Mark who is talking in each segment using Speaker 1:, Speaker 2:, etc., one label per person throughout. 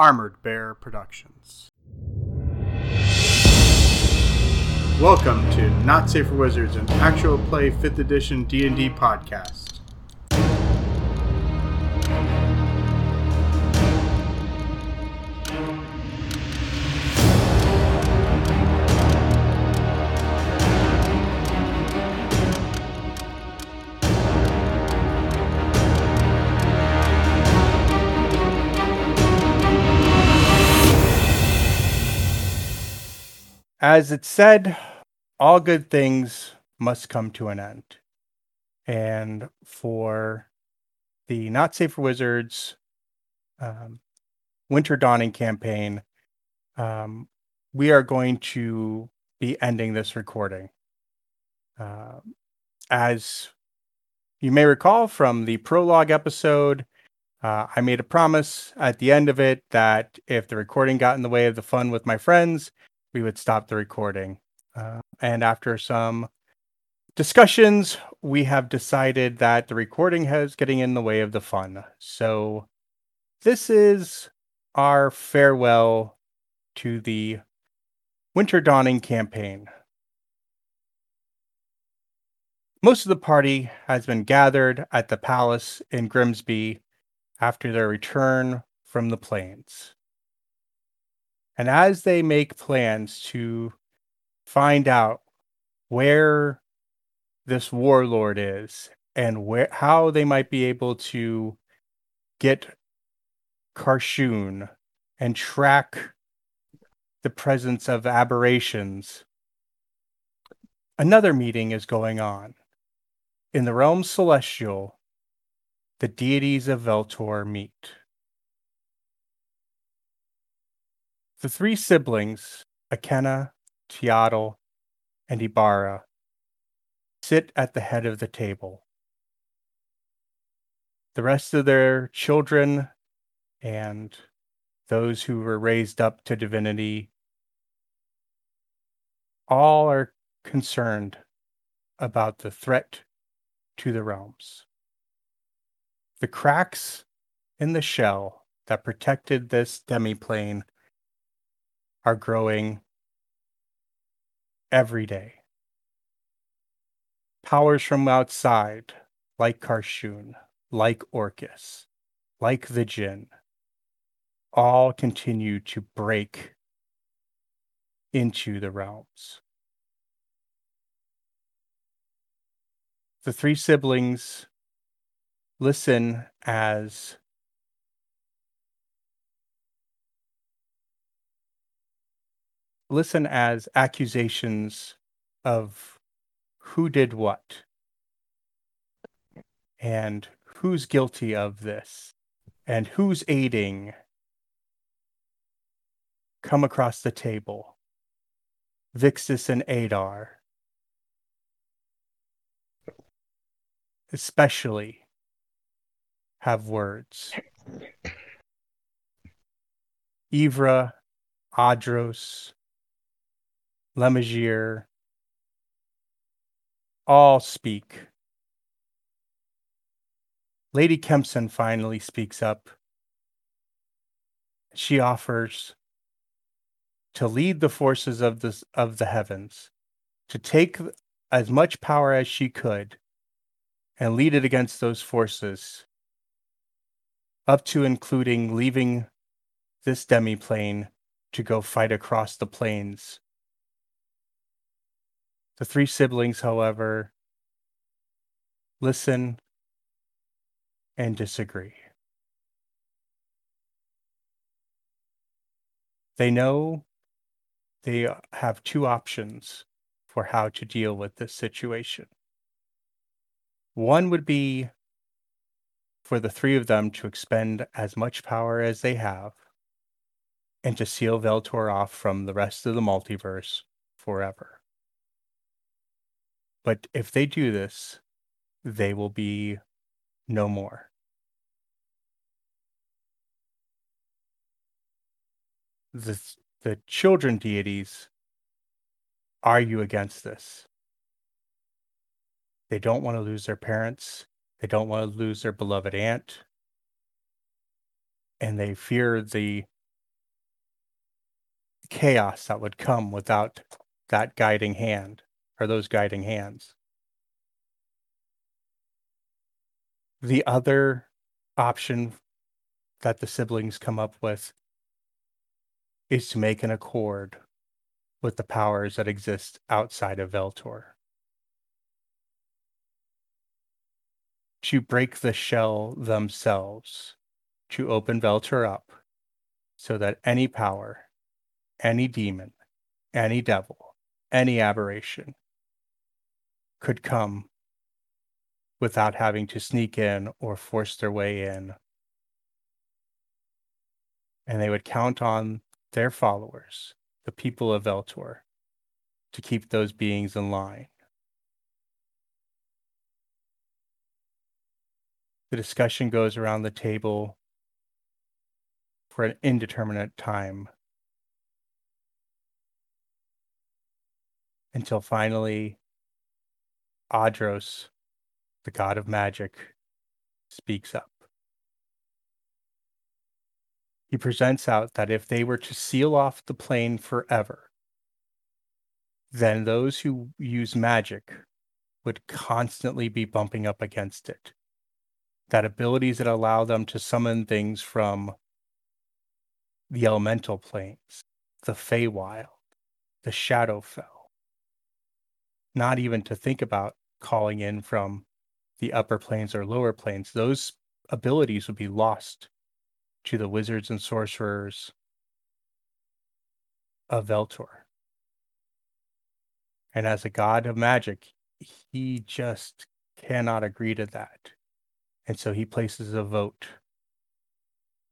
Speaker 1: Armored Bear Productions. Welcome to Not Safe for Wizards, an actual play 5th edition D&D podcast. As it said, all good things must come to an end. And for the Not Safe for Wizards um, Winter Dawning campaign, um, we are going to be ending this recording. Uh, as you may recall from the prologue episode, uh, I made a promise at the end of it that if the recording got in the way of the fun with my friends, we would stop the recording. Uh, and after some discussions, we have decided that the recording has getting in the way of the fun. So this is our farewell to the Winter Dawning campaign. Most of the party has been gathered at the palace in Grimsby after their return from the plains. And as they make plans to find out where this warlord is and where how they might be able to get Karshun and track the presence of aberrations. Another meeting is going on. In the realm celestial, the deities of Veltor meet. The three siblings, Akenna, Teotl, and Ibarra, sit at the head of the table. The rest of their children and those who were raised up to divinity all are concerned about the threat to the realms. The cracks in the shell that protected this demiplane are growing every day. Powers from outside, like Karshun, like Orcus, like the Jinn, all continue to break into the realms. The three siblings listen as listen as accusations of who did what and who's guilty of this and who's aiding come across the table. Vixis and Adar. Especially have words. Ivra Adros Lemagir, all speak. Lady Kempson finally speaks up. She offers to lead the forces of the, of the heavens, to take as much power as she could and lead it against those forces, up to including leaving this demiplane to go fight across the plains the three siblings, however, listen and disagree. They know they have two options for how to deal with this situation. One would be for the three of them to expend as much power as they have and to seal Veltor off from the rest of the multiverse forever. But if they do this, they will be no more. The, the children deities argue against this. They don't want to lose their parents. They don't want to lose their beloved aunt. And they fear the chaos that would come without that guiding hand or those guiding hands. The other option that the siblings come up with is to make an accord with the powers that exist outside of Veltor. To break the shell themselves, to open Veltor up so that any power, any demon, any devil, any aberration could come without having to sneak in or force their way in. And they would count on their followers, the people of Veltor, to keep those beings in line. The discussion goes around the table for an indeterminate time until finally Adros, the god of magic, speaks up. He presents out that if they were to seal off the plane forever, then those who use magic would constantly be bumping up against it. That abilities that allow them to summon things from the elemental planes, the Feywild, the Shadowfell, not even to think about calling in from the upper planes or lower planes, those abilities would be lost to the wizards and sorcerers of Veltor. And as a god of magic, he just cannot agree to that. And so he places a vote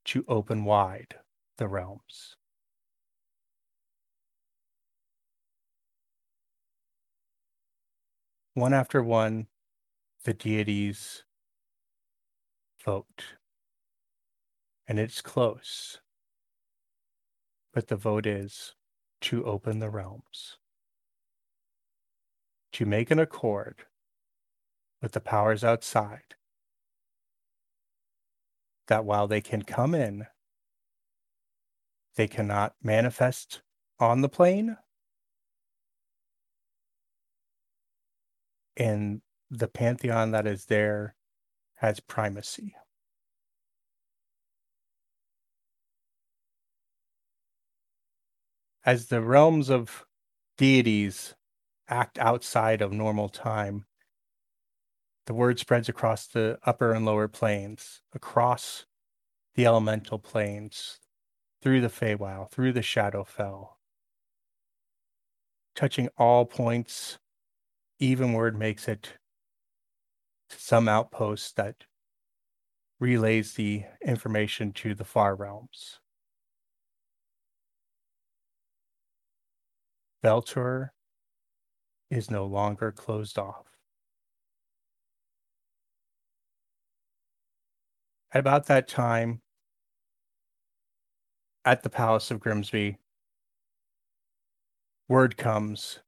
Speaker 1: to open wide the realms. One after one, the deities vote and it's close. But the vote is to open the realms, to make an accord with the powers outside, that while they can come in, they cannot manifest on the plane. And the pantheon that is there has primacy. as the realms of deities act outside of normal time, the word spreads across the upper and lower planes, across the elemental planes, through the Feywild, through the Shadowfell, touching all points. Even word makes it to some outpost that relays the information to the far realms. Veltor is no longer closed off. At about that time, at the Palace of Grimsby, word comes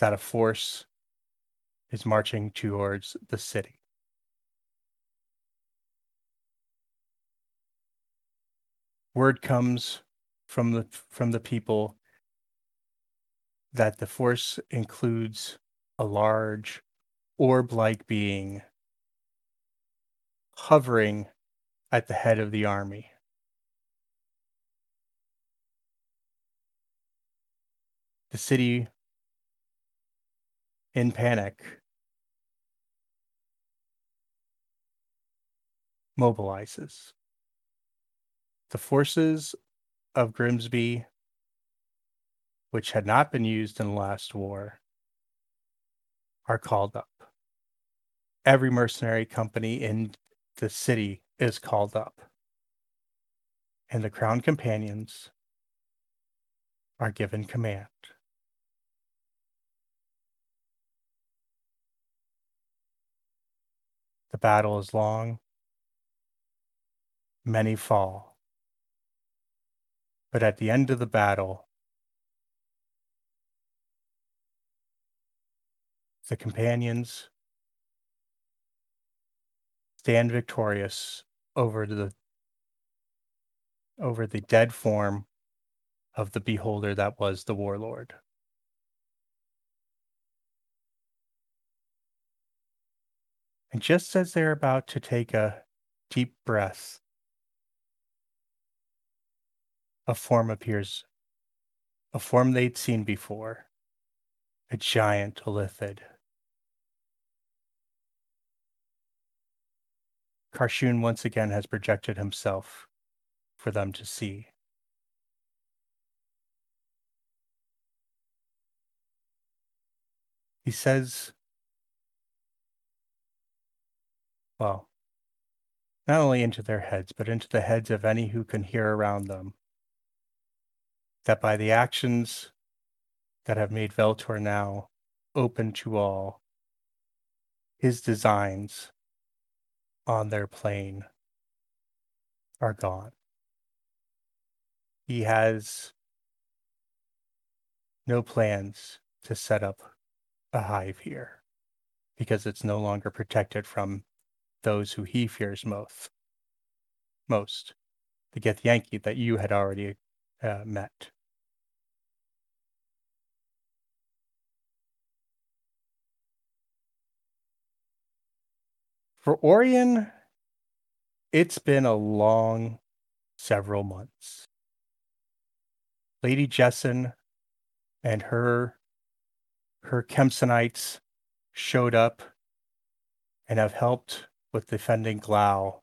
Speaker 1: that a force is marching towards the city. Word comes from the from the people that the force includes a large orb like being hovering at the head of the army. The city, in panic, mobilizes. The forces of Grimsby which had not been used in the last war, are called up. Every mercenary company in the city is called up. And the crown companions are given command. Battle is long, many fall. But at the end of the battle, the companions stand victorious over the over the dead form of the beholder that was the warlord. And just as they're about to take a deep breath, a form appears, a form they'd seen before, a giant illithid. Karshun once again has projected himself for them to see. He says, well, not only into their heads, but into the heads of any who can hear around them, that by the actions that have made Veltor now open to all, his designs on their plane are gone. He has no plans to set up a hive here because it's no longer protected from those who he fears most. Most, the Githyanki that you had already uh, met. For Orion, it's been a long several months. Lady Jessen and her her Kemsonites showed up and have helped with defending Glau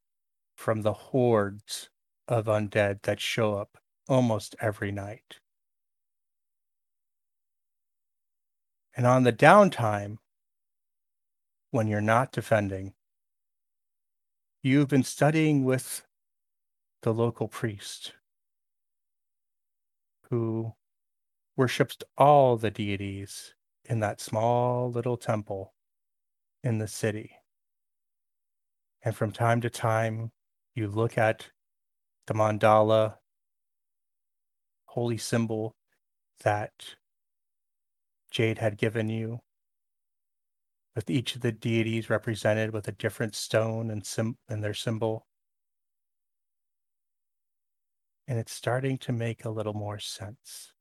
Speaker 1: from the hordes of undead that show up almost every night. And on the downtime, when you're not defending, you've been studying with the local priest who worships all the deities in that small little temple in the city. And from time to time, you look at the mandala, holy symbol that Jade had given you, with each of the deities represented with a different stone and, sim- and their symbol. And it's starting to make a little more sense.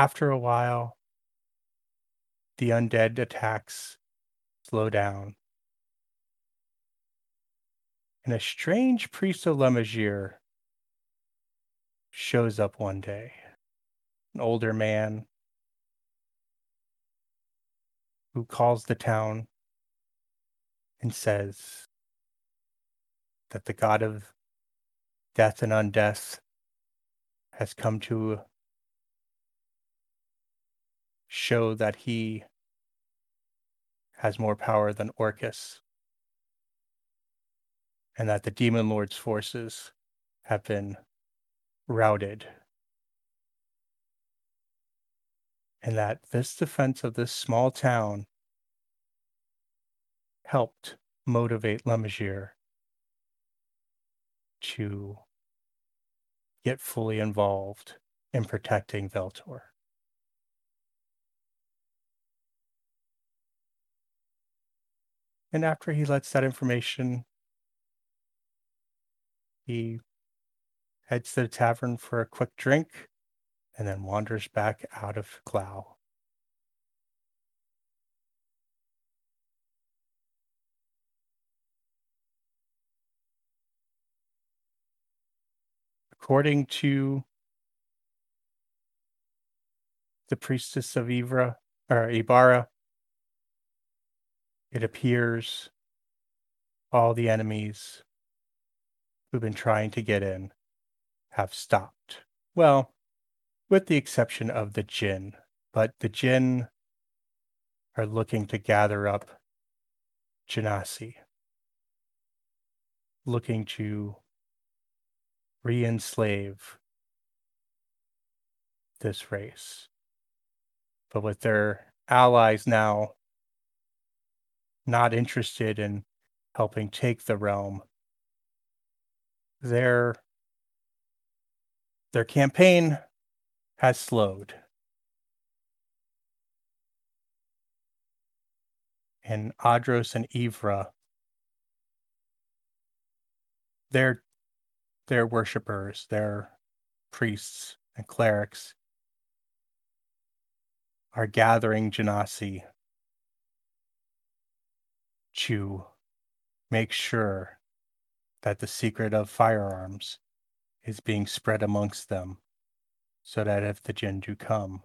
Speaker 1: After a while, the undead attacks slow down. And a strange priest of Lemagir shows up one day. An older man who calls the town and says that the god of death and undeath has come to show that he has more power than Orcus, and that the Demon Lord's forces have been routed, and that this defense of this small town helped motivate Lemagir to get fully involved in protecting Veltor. And after he lets that information, he heads to the tavern for a quick drink and then wanders back out of Glau. According to the priestess of Ivra or Ibarra, it appears all the enemies who've been trying to get in have stopped. Well, with the exception of the Jinn, but the Jinn are looking to gather up Genasi, looking to re enslave this race. But with their allies now not interested in helping take the realm. Their their campaign has slowed. and Adros and Ivra, their their worshippers, their priests and clerics are gathering Genasi to make sure that the secret of firearms is being spread amongst them so that if the Jinju come,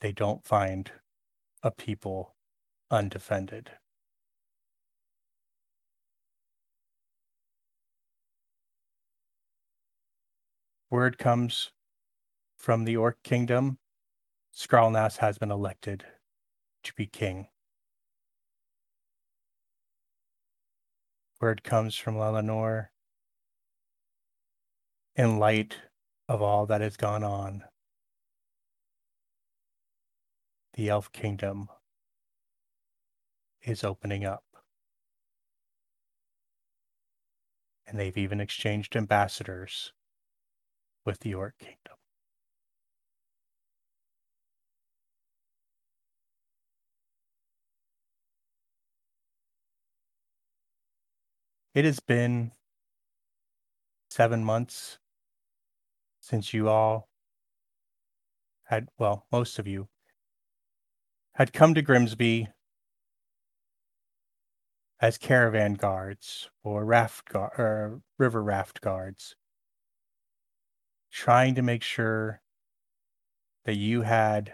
Speaker 1: they don't find a people undefended. Word comes from the Orc Kingdom Skralnas has been elected to be king. Word comes from Lelanor in light of all that has gone on. The Elf Kingdom is opening up. And they've even exchanged ambassadors with the Orc Kingdom. It has been seven months since you all had, well, most of you had come to Grimsby as caravan guards or raft guard, or river raft guards, trying to make sure that you had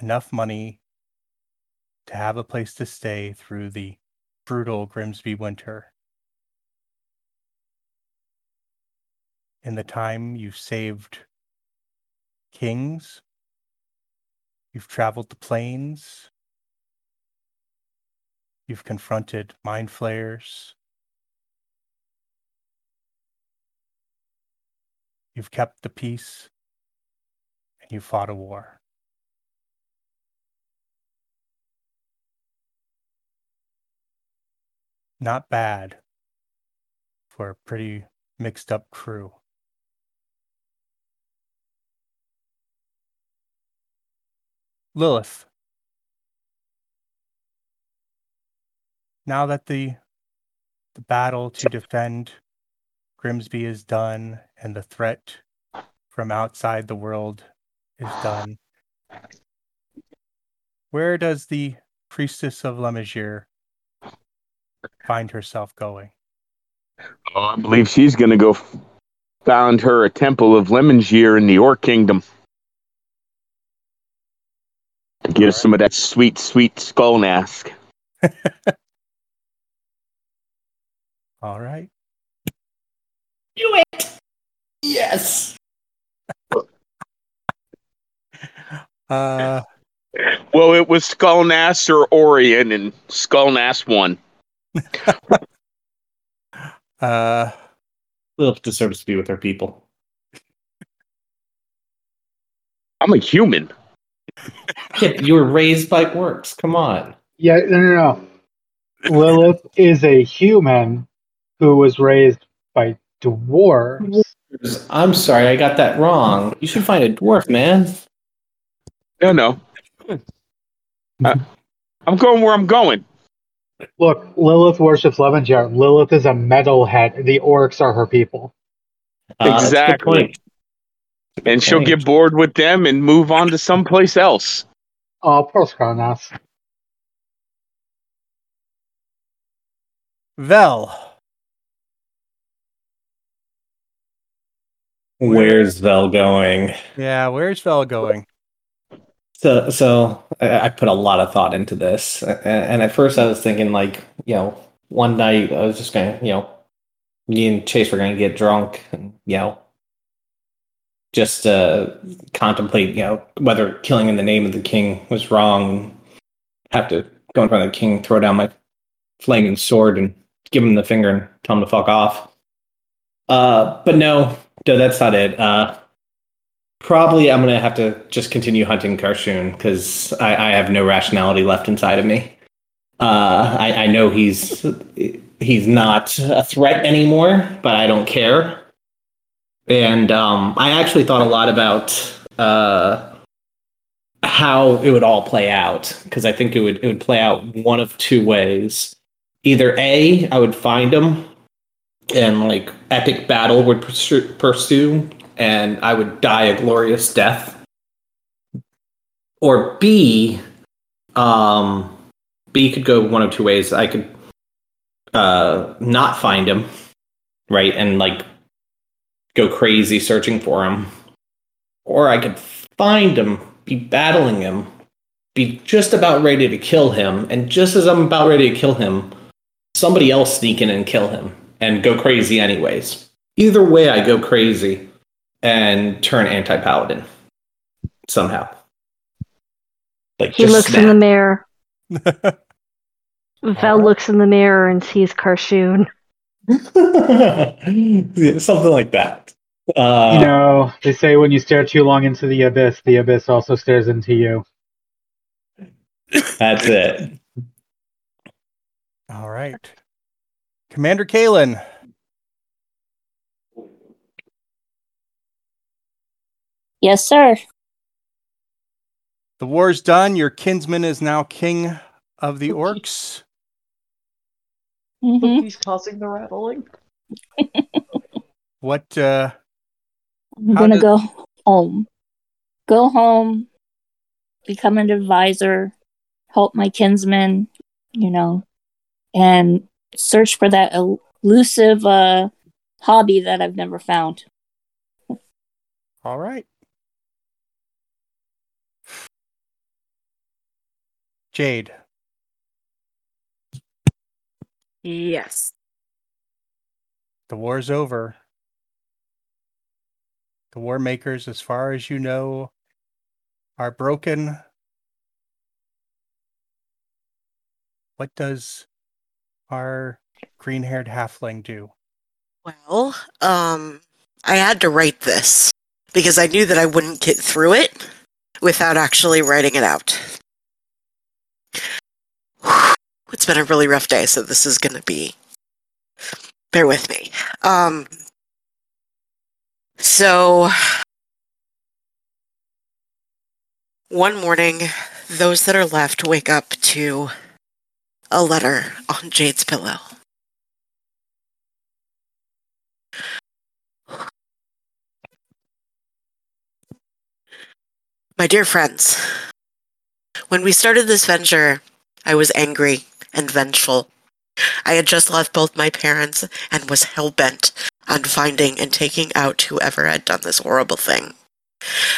Speaker 1: enough money to have a place to stay through the brutal Grimsby winter. In the time you've saved kings, you've traveled the plains, you've confronted mind flayers, you've kept the peace, and you fought a war. Not bad for a pretty mixed up crew. Lilith. Now that the the battle to defend Grimsby is done and the threat from outside the world is done, where does the priestess of Lemagir find herself going?
Speaker 2: Oh, I believe she's going to go found her a temple of Lemagir in the Orc Kingdom. To get us some of that sweet, sweet skull nask.
Speaker 1: All right.
Speaker 3: Do it. Yes.
Speaker 1: Uh,
Speaker 2: well, it was Skullnass or Orion, and Skullnass won.
Speaker 1: uh,
Speaker 3: Lilith deserves to be with her people.
Speaker 2: I'm a human.
Speaker 3: Yeah, you were raised by orcs. Come on.
Speaker 4: Yeah, no, no, no. Lilith is a human who was raised by dwarves.
Speaker 3: I'm sorry, I got that wrong. You should find a dwarf, man.
Speaker 2: No, no. Uh, I'm going where I'm going.
Speaker 4: Look, Lilith worships Levenjar. Lilith is a metalhead. The orcs are her people.
Speaker 3: Uh, that's a
Speaker 2: Exactly.
Speaker 3: point.
Speaker 2: And she'll get bored with them and move on to someplace else.
Speaker 4: Oh, poor Skarnas.
Speaker 1: Vel.
Speaker 3: Where's Vel going?
Speaker 1: Yeah, where's Vel going?
Speaker 3: So, so I, put a lot of thought into this, and at first I was thinking like, you know, one night I was just gonna, you know, me and Chase were gonna get drunk, and you know, just uh, contemplate, you know, whether killing in the name of the king was wrong, have to go in front of the king, throw down my flaming sword, and give him the finger and tell him to fuck off. Uh, but no, no, that's not it. Uh, Probably I'm gonna have to just continue hunting Karshun because I, I have no rationality left inside of me. Uh, I, I know he's he's not a threat anymore, but I don't care. And um, I actually thought a lot about uh, how it would all play out because I think it would it would play out one of two ways. Either A, I would find him and like epic battle would pursue, pursue and I would die a glorious death. Or B, um, B could go one of two ways. I could uh, not find him, right, and like go crazy searching for him, or I could find him, be battling him, be just about ready to kill him, and just as I'm about ready to kill him, somebody else sneak in and kill him and go crazy anyways. Either way, I go crazy and turn anti paladin somehow.
Speaker 5: Like he looks snap. in the mirror. Vel right. looks in the mirror and sees Karshun.
Speaker 3: yeah, something like that.
Speaker 4: Uh, you know, they say when you stare too long into the abyss, the abyss also stares into you.
Speaker 3: That's it.
Speaker 1: All right. Commander Kalen.
Speaker 6: Yes, sir.
Speaker 1: The war's done. Your kinsman is now king of the orcs.
Speaker 7: Mm-hmm. He's causing the rattling.
Speaker 1: what? uh
Speaker 6: I'm gonna go home. Go home. Become an advisor. Help my kinsman. You know, and search for that elusive uh, hobby that I've never found.
Speaker 1: All right. Jade.
Speaker 7: Yes.
Speaker 1: The war's over. The war makers, as far as you know, are broken. What does our green haired halfling do?
Speaker 8: Well, um, I had to write this because I knew that I wouldn't get through it without actually writing it out. It's been a really rough day, so this is going to be. Bear with me. Um, so, one morning, those that are left wake up to a letter on Jade's pillow. My dear friends, when we started this venture, I was angry and vengeful. I had just left both my parents and was hell bent on finding and taking out whoever had done this horrible thing.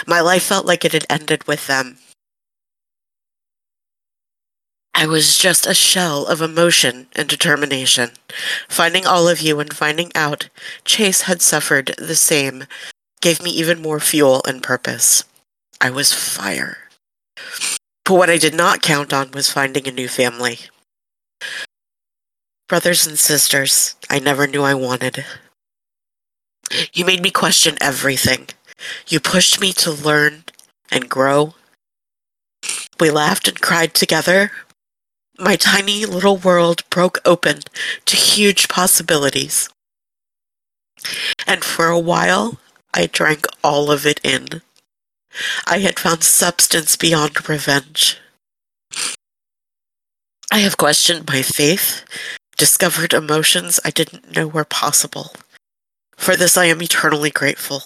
Speaker 8: My life felt like it had ended with them, I was just a shell of emotion and determination. Finding all of you and finding out Chase had suffered the same gave me even more fuel and purpose. I was fire. But what I did not count on was finding a new family. Brothers and sisters, I never knew I wanted. You made me question everything. You pushed me to learn and grow. We laughed and cried together, my tiny little world broke open to huge possibilities. And for a while, I drank all of it in. I had found substance beyond revenge. I have questioned my faith, discovered emotions I didn't know were possible. For this, I am eternally grateful.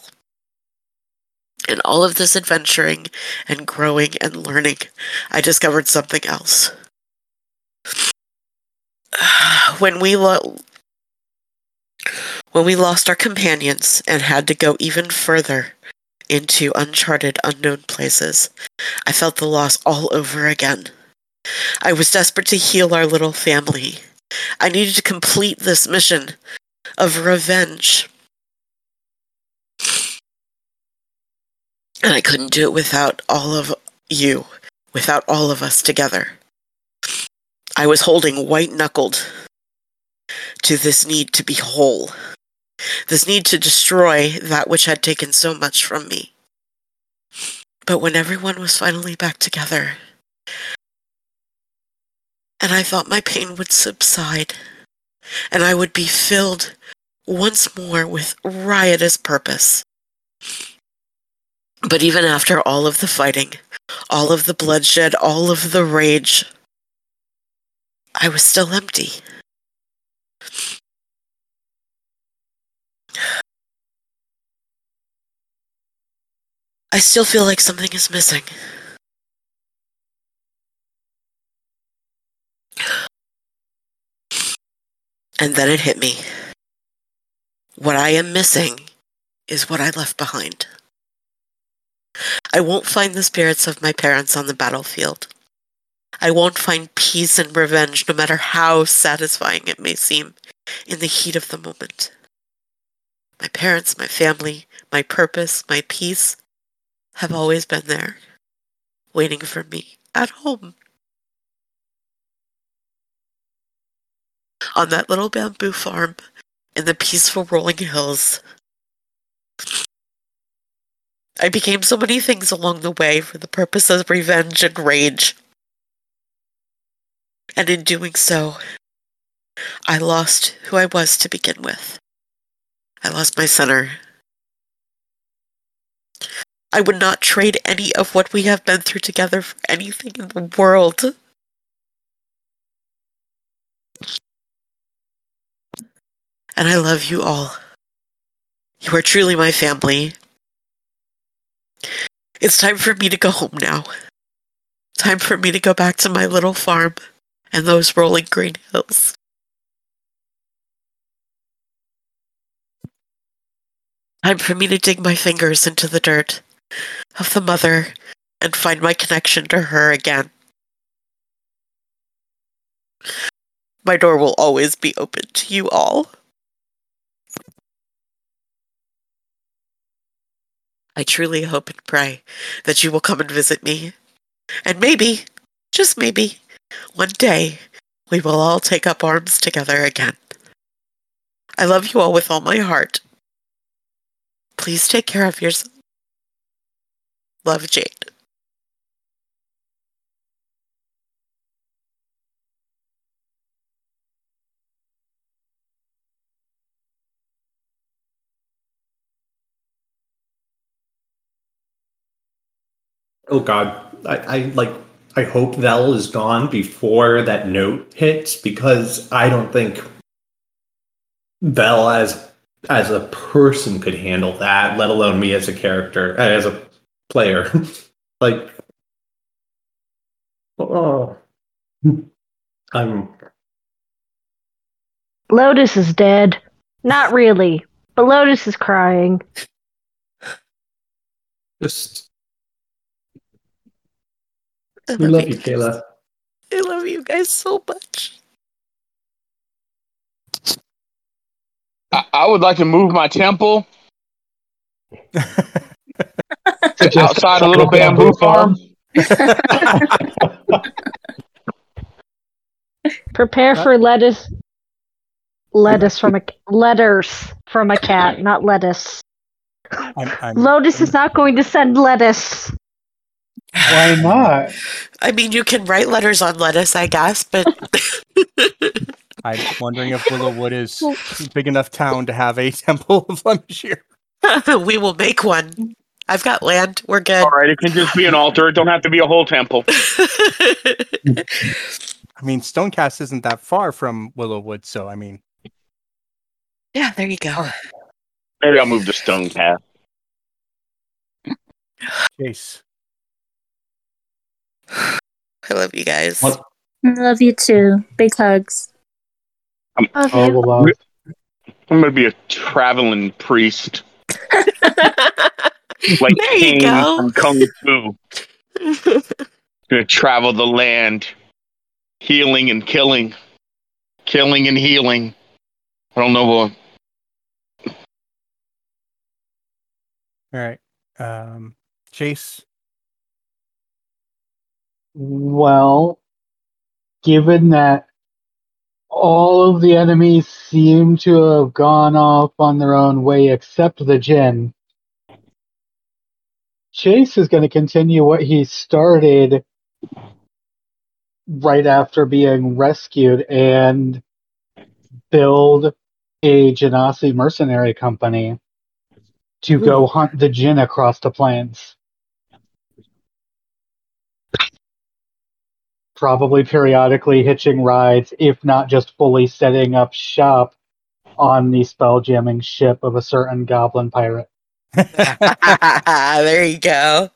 Speaker 8: In all of this adventuring and growing and learning, I discovered something else. when we lo- when we lost our companions and had to go even further into uncharted, unknown places, I felt the loss all over again. I was desperate to heal our little family. I needed to complete this mission of revenge. And I couldn't do it without all of you, without all of us together. I was holding white knuckled to this need to be whole, this need to destroy that which had taken so much from me. But when everyone was finally back together, and I thought my pain would subside, and I would be filled once more with riotous purpose. But even after all of the fighting, all of the bloodshed, all of the rage, I was still empty. I still feel like something is missing. And then it hit me. What I am missing is what I left behind. I won't find the spirits of my parents on the battlefield. I won't find peace and revenge, no matter how satisfying it may seem, in the heat of the moment. My parents, my family, my purpose, my peace have always been there, waiting for me at home. On that little bamboo farm in the peaceful rolling hills. I became so many things along the way for the purpose of revenge and rage. And in doing so, I lost who I was to begin with. I lost my center. I would not trade any of what we have been through together for anything in the world. And I love you all. You are truly my family. It's time for me to go home now. Time for me to go back to my little farm and those rolling green hills. Time for me to dig my fingers into the dirt of the mother and find my connection to her again. My door will always be open to you all. I truly hope and pray that you will come and visit me. And maybe, just maybe, one day we will all take up arms together again. I love you all with all my heart. Please take care of yourself. Love, Jade.
Speaker 3: Oh God, I, I like. I hope Vel is gone before that note hits because I don't think Vel as as a person could handle that, let alone me as a character, uh, as a player. like, oh, I'm.
Speaker 5: Lotus is dead. Not really, but Lotus is crying.
Speaker 3: Just.
Speaker 8: I
Speaker 3: We love you, Kayla.
Speaker 8: I love you guys so much.
Speaker 2: I, I would like to move my temple
Speaker 4: Just
Speaker 2: outside a little bamboo farm.
Speaker 5: Prepare for lettuce. Lettuce from a letters from a cat, not lettuce.
Speaker 1: I'm, I'm,
Speaker 5: Lotus is not going to send lettuce.
Speaker 4: Why not?
Speaker 8: I mean, you can write letters on lettuce, I guess, but
Speaker 1: I'm wondering if Willowwood is a big enough town to have a temple of Lemishir.
Speaker 8: we will make one. I've got land. We're good.
Speaker 2: All right, it can just be an altar. It don't have to be a whole temple.
Speaker 1: I mean, Stonecast isn't that far from Willowwood, so I mean,
Speaker 8: yeah, there you go.
Speaker 2: Maybe I'll move to Stone Path.
Speaker 1: Chase.
Speaker 8: I love you guys.
Speaker 3: What?
Speaker 6: Love you too. Big hugs.
Speaker 5: Love
Speaker 4: All
Speaker 5: you.
Speaker 4: the love.
Speaker 2: I'm gonna be a traveling priest, like
Speaker 8: There you
Speaker 2: Kane
Speaker 8: go.
Speaker 2: from Kung Fu. Gonna travel the land, healing and killing, killing and healing. I don't know what.
Speaker 1: All right. Um, Chase.
Speaker 4: Well, given that all of the enemies seem to have gone off on their own way except the Jinn, Chase is going to continue what he started right after being rescued and build a Genasi mercenary company to go hmm. hunt the Jinn across the plains. Probably periodically hitching rides, if not just fully setting up shop on the spell jamming ship of a certain goblin pirate.
Speaker 8: there you go.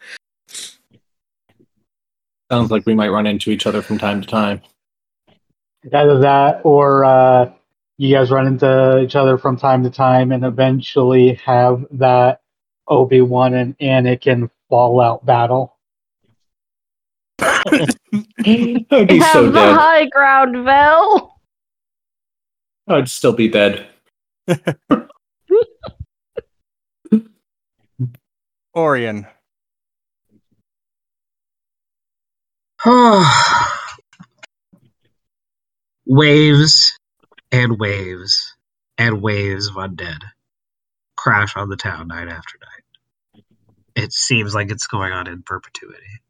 Speaker 3: Sounds like we might run into each other from time to time.
Speaker 4: Either that or uh, you guys run into each other from time to time and eventually have that Obi Wan and Anakin fallout battle.
Speaker 3: I'd be
Speaker 5: Have
Speaker 3: so
Speaker 5: the
Speaker 3: dead.
Speaker 5: high ground, Vel.
Speaker 3: I'd still be dead.
Speaker 1: Orion. Ah.
Speaker 9: waves and waves and waves of undead crash on the town night after night. It seems like it's going on in perpetuity.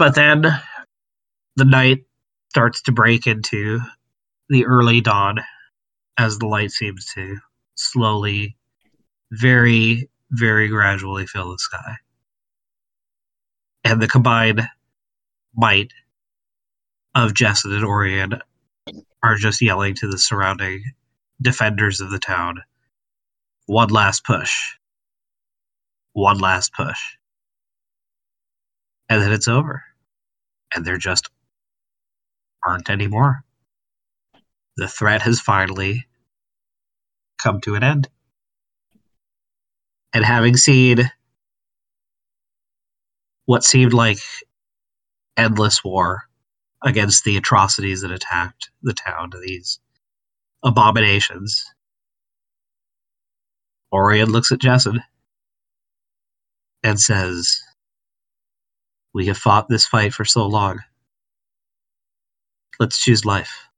Speaker 9: But then the night starts to break into the early dawn as the light seems to slowly, very, very gradually fill the sky. And the combined might of Jesson and Orion are just yelling to the surrounding defenders of the town one last push. One last push. And then it's over. And there just aren't any more. The threat has finally come to an end. And having seen what seemed like endless war against the atrocities that attacked the town, these abominations. Orion looks at Jesson and says, We have fought this fight for so long. Let's choose life.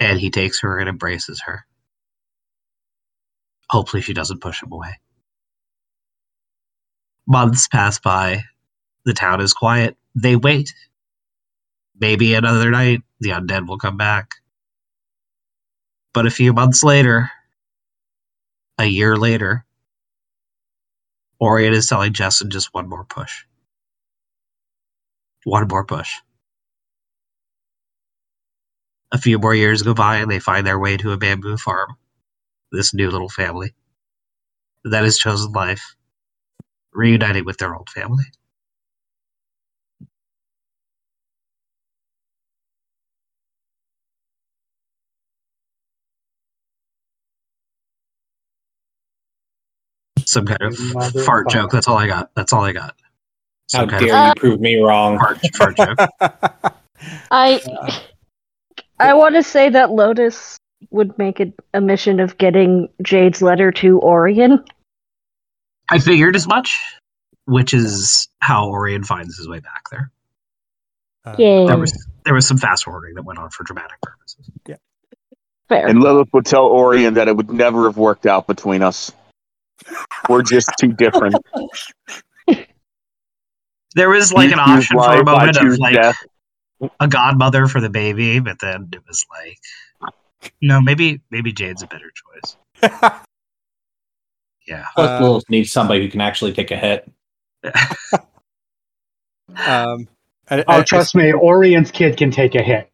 Speaker 9: And he takes her and embraces her. Hopefully, she doesn't push him away. Months pass by, the town is quiet. They wait. Maybe another night the undead will come back. But a few months later, a year later, Orion is telling Jesson just one more push. One more push. A few more years go by and they find their way to a bamboo farm. This new little family. That has chosen life, reuniting with their old family. Some kind of
Speaker 4: Mother
Speaker 9: fart
Speaker 4: fucker.
Speaker 9: joke. That's all I got. That's all I got.
Speaker 3: How
Speaker 9: Some kind
Speaker 3: dare
Speaker 5: Uh,
Speaker 3: you prove me wrong?
Speaker 9: fart, fart joke.
Speaker 5: I I want to say that Lotus would make it a mission of getting Jade's letter to Orion.
Speaker 9: I figured as much, which is how Orion finds his way back there.
Speaker 1: Uh,
Speaker 5: Yay.
Speaker 9: There was there was some fast forwarding that went on for dramatic purposes. Yeah.
Speaker 5: Fair.
Speaker 2: And Lilith would tell Orion that it would never have worked out between us. We're just too different.
Speaker 9: There was like
Speaker 2: You
Speaker 9: an option for a moment of like
Speaker 2: death.
Speaker 9: a godmother for the baby, but then it was like, no, maybe maybe Jade's a better choice. Yeah.
Speaker 3: Plus,
Speaker 1: Uh,
Speaker 3: Lilith needs somebody who can actually take a hit.
Speaker 1: um, I,
Speaker 4: Oh,
Speaker 1: I-
Speaker 4: trust me, Orion's kid can take a hit.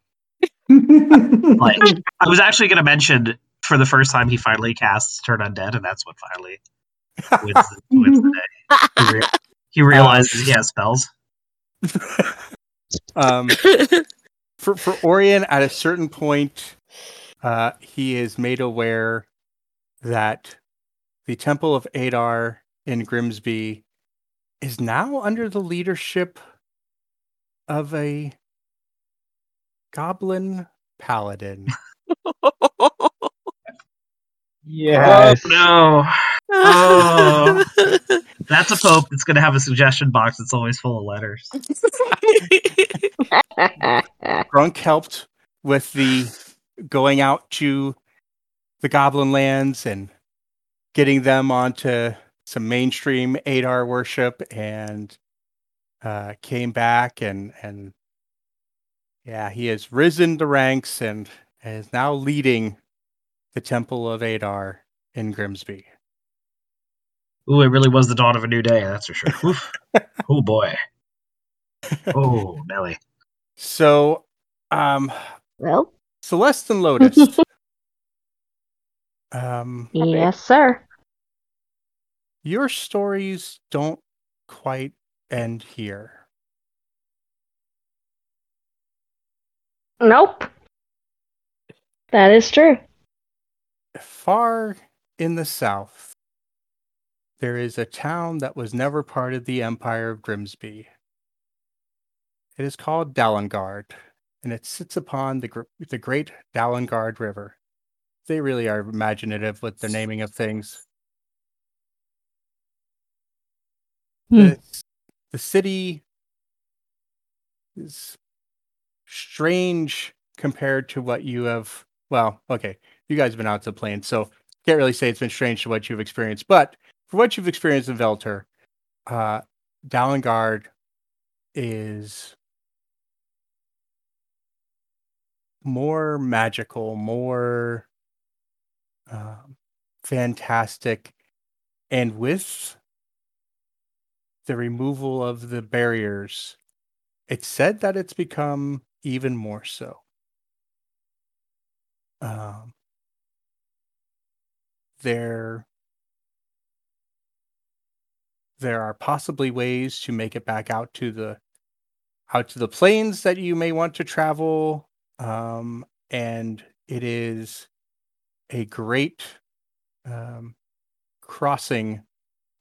Speaker 9: Like I was actually going to mention for the first time he finally casts Turn Undead, and that's what finally wins the, wins the day. He, re- he realizes he has spells.
Speaker 1: um, for for Orion, at a certain point, uh, he is made aware that the Temple of Adar in Grimsby is now under the leadership of a goblin paladin.
Speaker 4: Yes.
Speaker 9: Oh no! Oh. That's a pope that's going to have a suggestion box that's always full of letters.
Speaker 1: Grunk helped with the going out to the Goblin lands and getting them onto some mainstream Adar worship, and uh, came back and and yeah, he has risen the ranks and is now leading the Temple of Adar in Grimsby.
Speaker 9: Ooh, it really was the dawn of a new day. That's for sure. Oof. oh boy. Oh, Nelly.
Speaker 1: So, um,
Speaker 5: Well,
Speaker 1: Celeste and Lotus. um,
Speaker 5: yes, sir.
Speaker 1: your stories don't quite end here.
Speaker 5: Nope. That is true.
Speaker 1: Far in the south, there is a town that was never part of the Empire of Grimsby. It is called Dallengard, and it sits upon the, the great Dallengard River. They really are imaginative with their naming of things.
Speaker 6: Hmm.
Speaker 1: The, the city is strange compared to what you have. Well, okay, you guys have been out to the plains, so can't really say it's been strange to what you've experienced. But for what you've experienced in Veltor, uh, Dallengard is more magical, more um, fantastic, and with the removal of the barriers, it's said that it's become even more so. Um, there, there are possibly ways to make it back out to the out to the plains that you may want to travel, um, and it is a great um, crossing,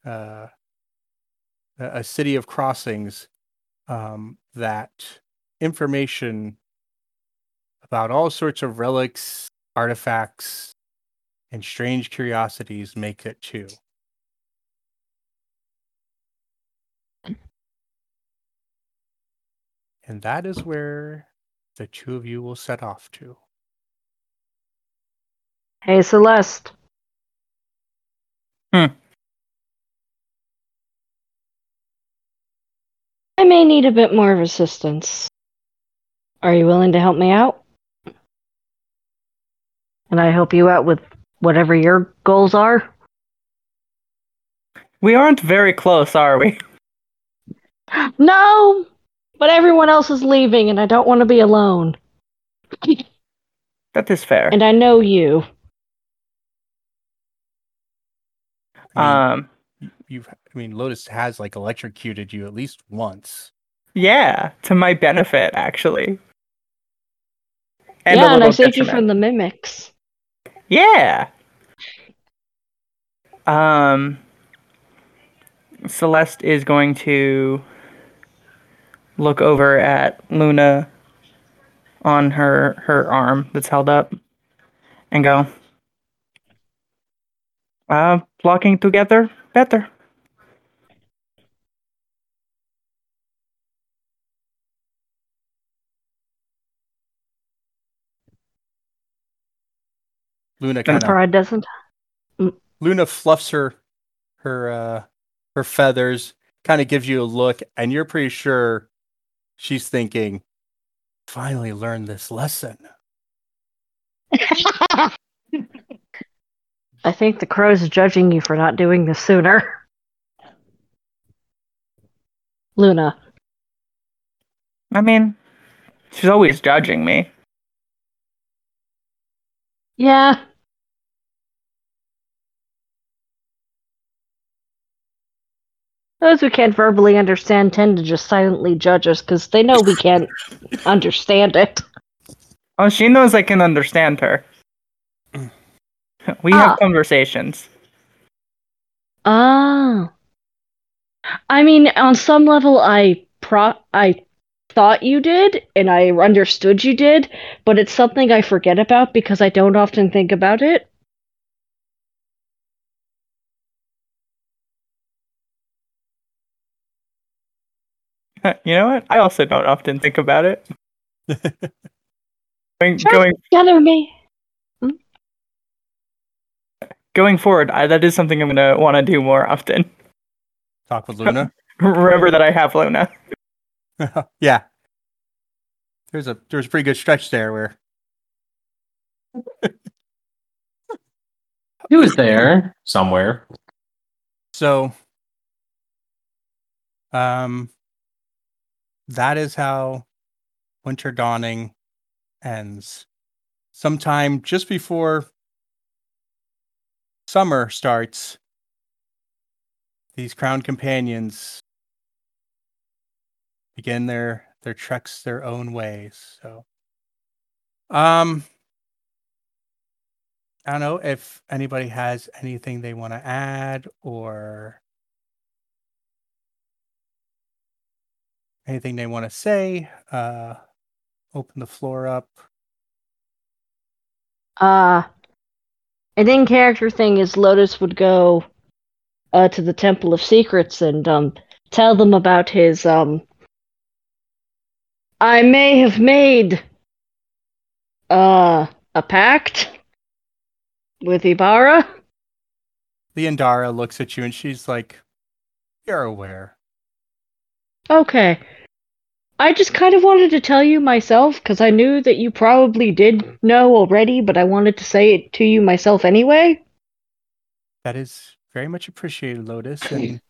Speaker 1: uh, a a city of crossings um, that information about all sorts of relics, artifacts, and strange curiosities make it too. And that is where the two of you will set off to.
Speaker 5: Hey, Celeste.
Speaker 10: Hmm.
Speaker 5: I may need a bit more of assistance. Are you willing to help me out? And I help you out with whatever your goals are?
Speaker 10: We aren't very close, are we?
Speaker 5: No! But everyone else is leaving and I don't want to be alone.
Speaker 10: That is fair.
Speaker 5: And I know you.
Speaker 1: I mean,
Speaker 10: Um,
Speaker 1: you've, I mean, Lotus has like electrocuted you at least once.
Speaker 10: yeah, to my benefit, actually. And
Speaker 5: yeah, and I
Speaker 10: little
Speaker 5: saved you from the mimics.
Speaker 10: Yeah. Um, Celeste is going to look over at Luna on her her arm that's held up and go, uh, blocking together better.
Speaker 1: Luna
Speaker 10: And
Speaker 1: kind of
Speaker 5: doesn't.
Speaker 1: Luna fluffs her her uh her feathers, kind of gives you a look, and you're pretty sure she's thinking, finally learned this lesson.
Speaker 5: I think the crow's judging you for not doing this sooner. Luna.
Speaker 10: I mean, she's always judging me.
Speaker 5: Yeah. Those who can't verbally understand tend to just silently judge us because they know we can't understand it.
Speaker 10: Oh, she knows I can understand her. We
Speaker 5: Ah.
Speaker 10: have conversations.
Speaker 5: Ah. I mean, on some level, I pro I thought you did, and I understood you did, but it's something I forget about because I don't often think about it.
Speaker 10: You know what? I also don't often think about it. going,
Speaker 5: Sure.
Speaker 10: going
Speaker 5: Gather me.
Speaker 10: going forward, I, that is something I'm gonna want to do more often.
Speaker 1: Talk with Luna.
Speaker 10: Remember that I have Luna.
Speaker 1: yeah. There's a there's a pretty good stretch there where
Speaker 3: He was there somewhere.
Speaker 1: So, um, that is how Winter Dawning ends. Sometime just before summer starts, these crown companions begin their their treks their own ways. So, um, I don't know if anybody has anything they want to add or anything they want to say. Uh, open the floor up.
Speaker 5: Uh, an in character thing is Lotus would go uh, to the Temple of Secrets and um, tell them about his. Um, I may have made uh, a pact with Ibarra.
Speaker 1: The Indara looks at you and she's like, "You're aware."
Speaker 5: Okay. I just kind of wanted to tell you myself because I knew that you probably did know already, but I wanted to say it to you myself anyway.
Speaker 1: That is very much appreciated, Lotus, and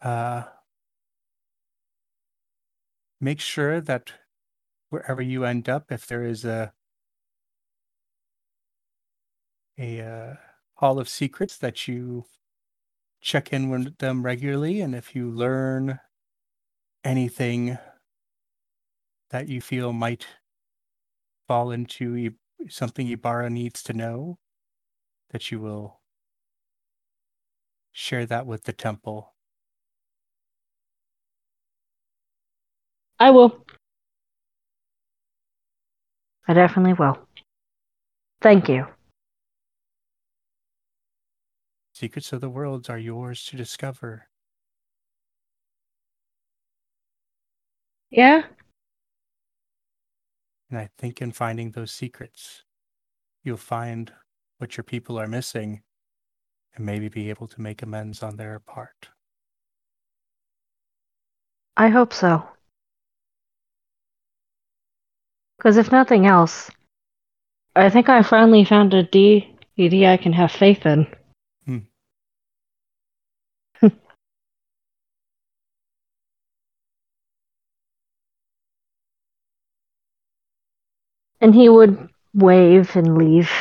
Speaker 1: uh, make sure that wherever you end up, if there is a a uh, hall of secrets, that you check in with them regularly, and if you learn anything that you feel might fall into something Ibarra needs to know, that you will share that with the temple.
Speaker 5: I will. I definitely will. Thank you.
Speaker 1: Secrets of the worlds are yours to discover.
Speaker 5: Yeah?
Speaker 1: And I think in finding those secrets, you'll find what your people are missing and maybe be able to make amends on their part.
Speaker 5: I hope so. Because if nothing else, I think I finally found a deity I can have faith in.
Speaker 1: Hmm.
Speaker 5: And he would wave and leave.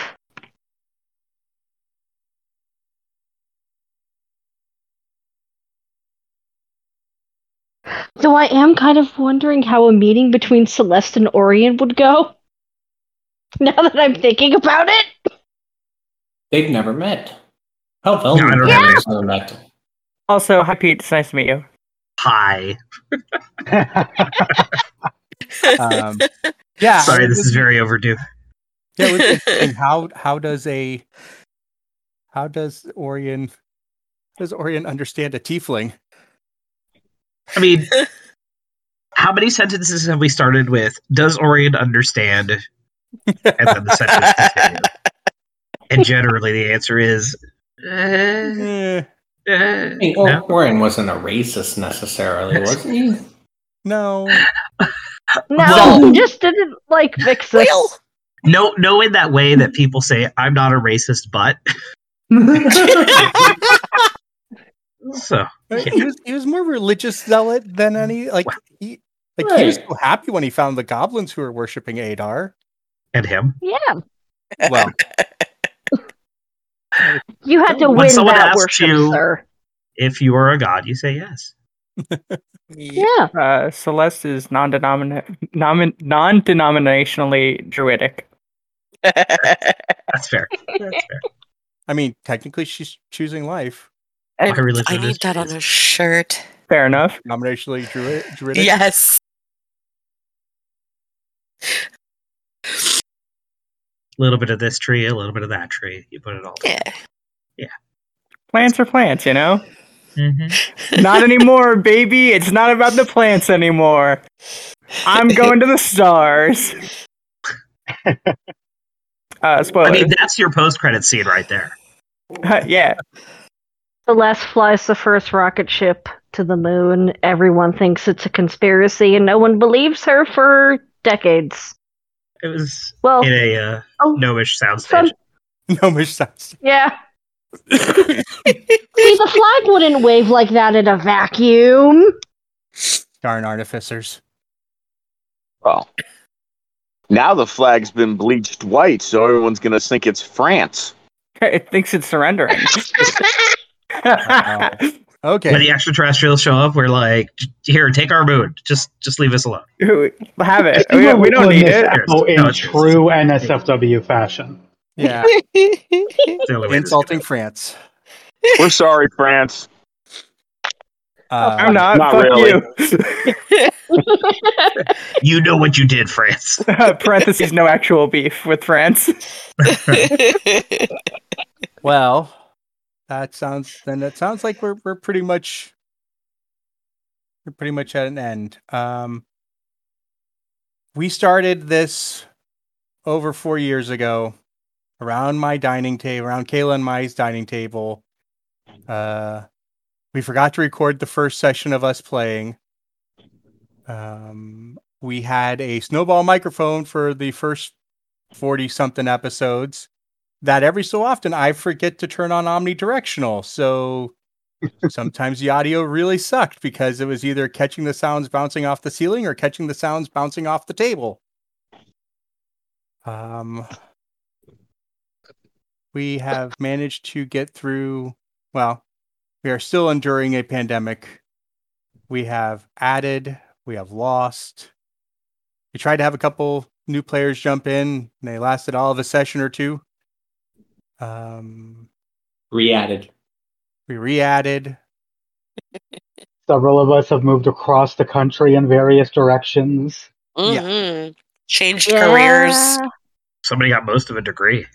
Speaker 5: Though I am kind of wondering how a meeting between Celeste and Orion would go. Now that I'm thinking about it.
Speaker 3: They've never met. How well
Speaker 9: No, I don't
Speaker 3: yeah. never met.
Speaker 10: Also, hi Pete. It's nice to meet you.
Speaker 9: Hi.
Speaker 1: Um, yeah.
Speaker 9: Sorry,
Speaker 1: it
Speaker 9: this is very overdue.
Speaker 1: Yeah, it was interesting. how how does a how does Orion does Orion understand a tiefling?
Speaker 9: I mean, how many sentences have we started with? Does Orion understand? And then the sentence continues. And generally, the answer is. Uh, uh,
Speaker 3: I mean,
Speaker 9: no.
Speaker 3: Warren wasn't a racist necessarily, was he?
Speaker 1: no.
Speaker 5: No,
Speaker 9: Well-
Speaker 5: he just didn't like Vixus.
Speaker 8: Well,
Speaker 9: No, no, in that way that people say, I'm not a racist, but. So,
Speaker 1: He was he was more religious zealot than any like he like he was so happy when he found the goblins who were worshiping Adar.
Speaker 9: and him.
Speaker 5: Yeah,
Speaker 1: Well,
Speaker 5: you had to
Speaker 9: When
Speaker 5: win that
Speaker 9: asks
Speaker 5: worship,
Speaker 9: you-
Speaker 5: sir.
Speaker 9: If you are a god, you say yes.
Speaker 5: Yeah.
Speaker 10: Uh, Celeste is non-denomin- nomin- non-denominationally druidic.
Speaker 9: That's fair. That's fair.
Speaker 1: I mean, technically she's choosing life.
Speaker 8: I, I need that on a shirt.
Speaker 10: Fair enough.
Speaker 1: Nominationally druid, druidic.
Speaker 8: Yes.
Speaker 9: A little bit of this tree, a little bit of that tree. You put it all. Together.
Speaker 8: Yeah.
Speaker 10: Plants are plants, you know.
Speaker 9: Mm-hmm.
Speaker 10: Not anymore, baby. It's not about the plants anymore. I'm going to the stars. Uh, spoiler.
Speaker 9: I mean, that's your post-credit scene right there.
Speaker 10: yeah.
Speaker 5: Celeste flies the first rocket ship to the moon. Everyone thinks it's a conspiracy, and no one believes her for decades.
Speaker 9: It was
Speaker 5: Well,
Speaker 9: in a uh,
Speaker 5: oh,
Speaker 9: gnomish soundstage.
Speaker 1: No, Mish sounds.
Speaker 5: yeah. See, the flag wouldn't wave like that in a vacuum.
Speaker 1: Darn artificers.
Speaker 2: Well, now the flag's been bleached white, so everyone's gonna think it's France.
Speaker 10: It thinks it's surrendering.
Speaker 1: Okay.
Speaker 9: When the extraterrestrials show up, we're like, "Here, take our moon. Just, just leave us alone."
Speaker 10: Have it. We,
Speaker 4: we're
Speaker 10: don't need it.
Speaker 4: out in
Speaker 9: No,
Speaker 4: true NSFW fashion.
Speaker 1: Yeah.
Speaker 9: It's the only way this is
Speaker 1: Insulting France.
Speaker 2: We're sorry, France.
Speaker 1: Uh,
Speaker 10: I'm not.
Speaker 2: Not
Speaker 10: Fuck
Speaker 2: really.
Speaker 10: you.
Speaker 9: You know what you did, France.
Speaker 10: Parentheses, no actual beef with France.
Speaker 1: Well, that sounds then it sounds like we're we're pretty much we're pretty much at an end. Um we started this over 4 years ago around my dining table, around Kayla and my dining table. Uh we forgot to record the first session of us playing. Um we had a snowball microphone for the first 40 something episodes that every so often I forget to turn on omnidirectional. So sometimes the audio really sucked because it was either catching the sounds bouncing off the ceiling or catching the sounds bouncing off the table. Um, we have managed to get through, well, we are still enduring a pandemic. We have added, we have lost. We tried to have a couple new players jump in, and they lasted all of a session or two. Um,
Speaker 3: Re-added.
Speaker 1: we re-added.
Speaker 4: Several of us have moved across the country in various directions.
Speaker 8: Mhm. Changed careers.
Speaker 9: Somebody got most of a degree.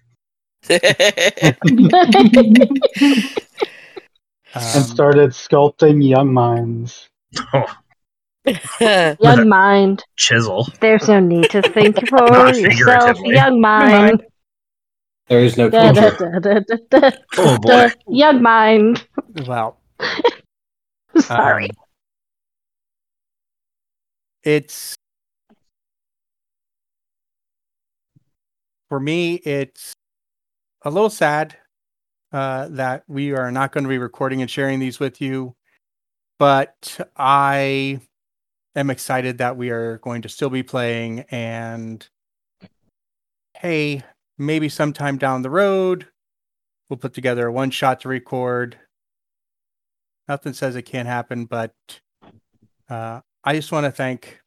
Speaker 1: Um,
Speaker 4: and started sculpting young minds.
Speaker 9: Oh,
Speaker 5: Young mind.
Speaker 9: chisel.
Speaker 5: There's no need to think for yourself, young mind.
Speaker 3: There is no
Speaker 5: Da, da, da, da, da, da,
Speaker 9: Oh boy.
Speaker 5: Young mind.
Speaker 1: well,
Speaker 5: Sorry.
Speaker 1: um, it's for me. It's a little sad uh, that we are not going to be recording and sharing these with you, but I am excited that we are going to still be playing. And hey, maybe sometime down the road, we'll put together a one shot to record. Nothing says it can't happen, but uh, I just want to thank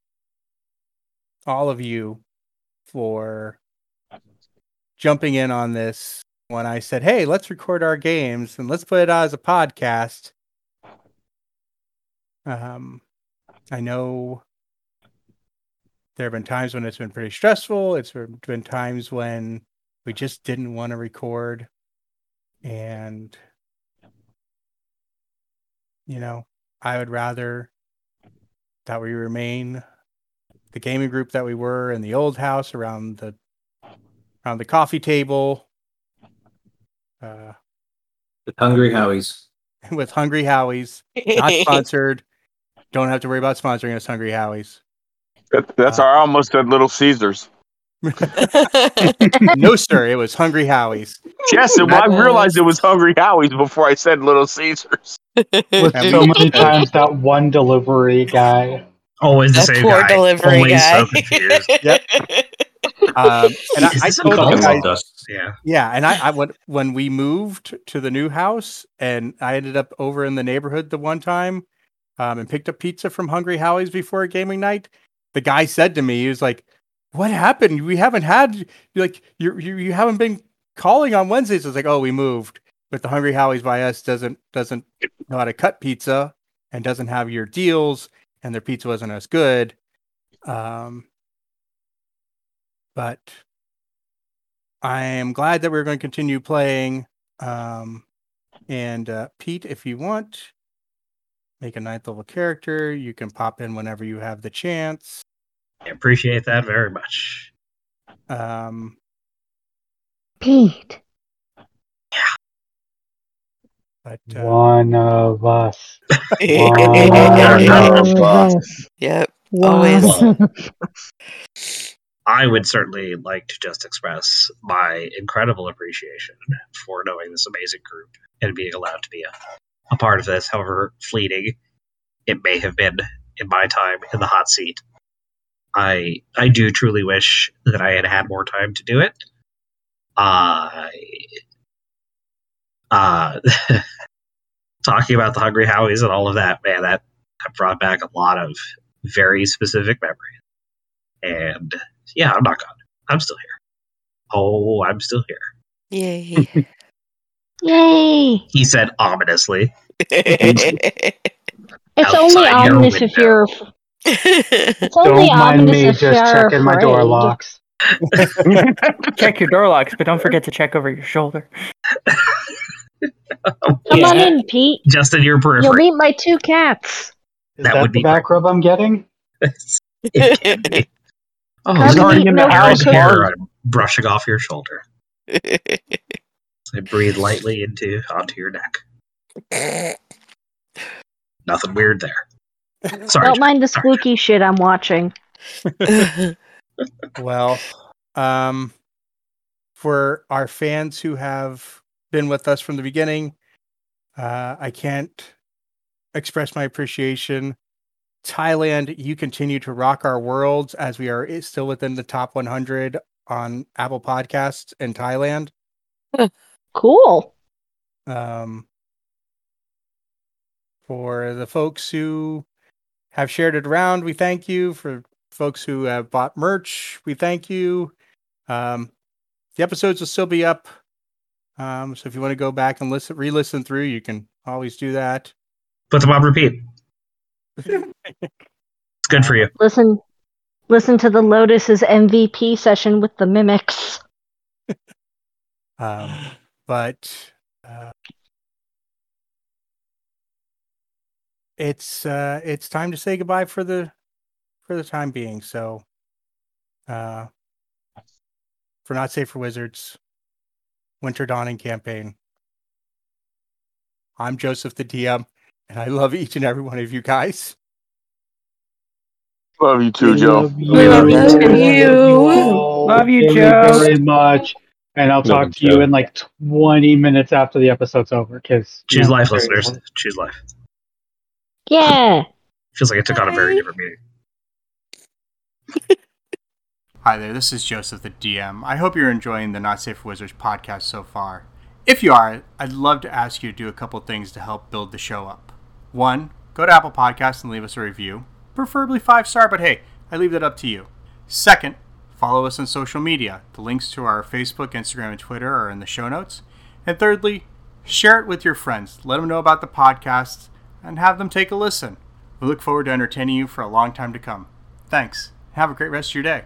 Speaker 1: all of you for jumping in on this when I said, "Hey, let's record our games and let's put it out as a podcast." Um, I know there have been times when it's been pretty stressful. It's been been times when we just didn't want to record, and you know, I would rather that we remain the gaming group that we were in the old house around the around the coffee table uh,
Speaker 3: The Hungry Howies.
Speaker 1: with Hungry Howies. Not sponsored. Don't have to worry about sponsoring us, Hungry Howies.
Speaker 2: That, that's
Speaker 1: Uh,
Speaker 2: our almost said Little Caesars.
Speaker 1: no, sir. It was Hungry Howies.
Speaker 2: Yes, and I realized it was Hungry Howie's before I said Little Caesars.
Speaker 4: With so many times that one delivery guy.
Speaker 9: Always the
Speaker 8: That
Speaker 9: same
Speaker 8: poor
Speaker 9: guy.
Speaker 8: delivery
Speaker 9: Always
Speaker 8: guy.
Speaker 9: so confused.
Speaker 1: Yep. Um, and I,
Speaker 9: Is
Speaker 1: I
Speaker 9: this
Speaker 1: told
Speaker 9: uncalled
Speaker 1: you guys,
Speaker 9: Yeah.
Speaker 1: yeah, and I, I when when we moved to the new house, and I ended up over in the neighborhood the one time, um, and picked up pizza from Hungry Howie's before a gaming night. The guy said to me, he was like, "What happened? We haven't had like you you you haven't been calling on Wednesdays." I was like, "Oh, we moved." But the Hungry Howie's by us doesn't doesn't know how to cut pizza and doesn't have your deals, and their pizza wasn't as good. Um, but I am glad that we're going to continue playing. Um, and uh, Pete, if you want, make a ninth level character. You can pop in whenever you have the chance.
Speaker 9: I appreciate that very much.
Speaker 1: Um,
Speaker 5: Pete. Yeah.
Speaker 1: But uh,
Speaker 4: One of us.
Speaker 8: Yep.
Speaker 5: Wow.
Speaker 8: Always.
Speaker 9: I would certainly like to just express my incredible appreciation for knowing this amazing group and being allowed to be a, a part of this, however fleeting it may have been in my time in the hot seat. I I do truly wish that I had had more time to do it. I uh, talking about the Hungry Howies and all of that, man, that, that brought back a lot of very specific memories. And yeah, I'm not gone. I'm still here. Oh, I'm still here.
Speaker 8: Yay.
Speaker 5: Yay!
Speaker 9: He said ominously.
Speaker 5: It's only
Speaker 9: Outside your
Speaker 5: ominous if you're. It's only
Speaker 4: Don't mind
Speaker 5: ominous
Speaker 4: me
Speaker 5: if
Speaker 4: just
Speaker 5: you're
Speaker 4: checking my door locks.
Speaker 10: check your door locks, but don't forget to check over your shoulder.
Speaker 5: Come on in, Pete.
Speaker 9: Just in your
Speaker 5: You'll meet my two cats.
Speaker 4: Is
Speaker 9: That
Speaker 4: that,
Speaker 9: would
Speaker 4: the
Speaker 9: be
Speaker 4: back rub I'm getting?
Speaker 9: It can be. Oh,
Speaker 5: Come
Speaker 4: He's
Speaker 5: and
Speaker 4: already in the house.
Speaker 9: hair brushing off your shoulder. So I breathe lightly into onto your neck. Nothing weird there. Sorry.
Speaker 5: Don't mind the
Speaker 9: Sorry.
Speaker 5: spooky shit I'm watching.
Speaker 1: Well, um, for our fans who have been with us from the beginning, uh, I can't express my appreciation. Thailand, you continue to rock our worlds as we are still within the top 100 on Apple Podcasts in Thailand.
Speaker 5: Cool.
Speaker 1: Um, for the folks who have shared it around, we thank you. For folks who have bought merch, we thank you. Um, the episodes will still be up. Um, so if you want to go back and listen, re-listen through, you can always do that.
Speaker 9: Put them on repeat. It's good for you.
Speaker 5: Listen, listen to the Lotus's MVP session with the mimics.
Speaker 1: Um, but uh, it's uh, it's time to say goodbye for the for the time being. So, uh, for not safe for wizards, winter dawning campaign. I'm Joseph the DM, and I love each and every one of you guys.
Speaker 2: Love you too, Joe.
Speaker 4: Love you.
Speaker 10: Love you.
Speaker 4: Love
Speaker 10: you.
Speaker 4: all
Speaker 10: Love you,
Speaker 4: very,
Speaker 10: Joe.
Speaker 4: Very much. And I'll
Speaker 11: Love
Speaker 4: talk to you
Speaker 11: Joe.
Speaker 4: in like 20 minutes after the episode's over. Because
Speaker 9: Choose life, listeners. Choose life.
Speaker 5: Yeah.
Speaker 9: Feels like it took on a very different meaning.
Speaker 1: Hi there, this is Joseph the DM. I hope you're enjoying the Not Safe for Wizards podcast so far. If you are, I'd love to ask you to do a couple things to help build the show up. One, go to Apple Podcasts and leave us a review, preferably five star, but hey, I leave that up to you. Second, follow us on social media. The links to our Facebook, Instagram, and Twitter are in the show notes. And thirdly, share it with your friends. Let them know about the podcast and have them take a listen. We look forward to entertaining you for a long time to come. Thanks. Have a great rest of your day.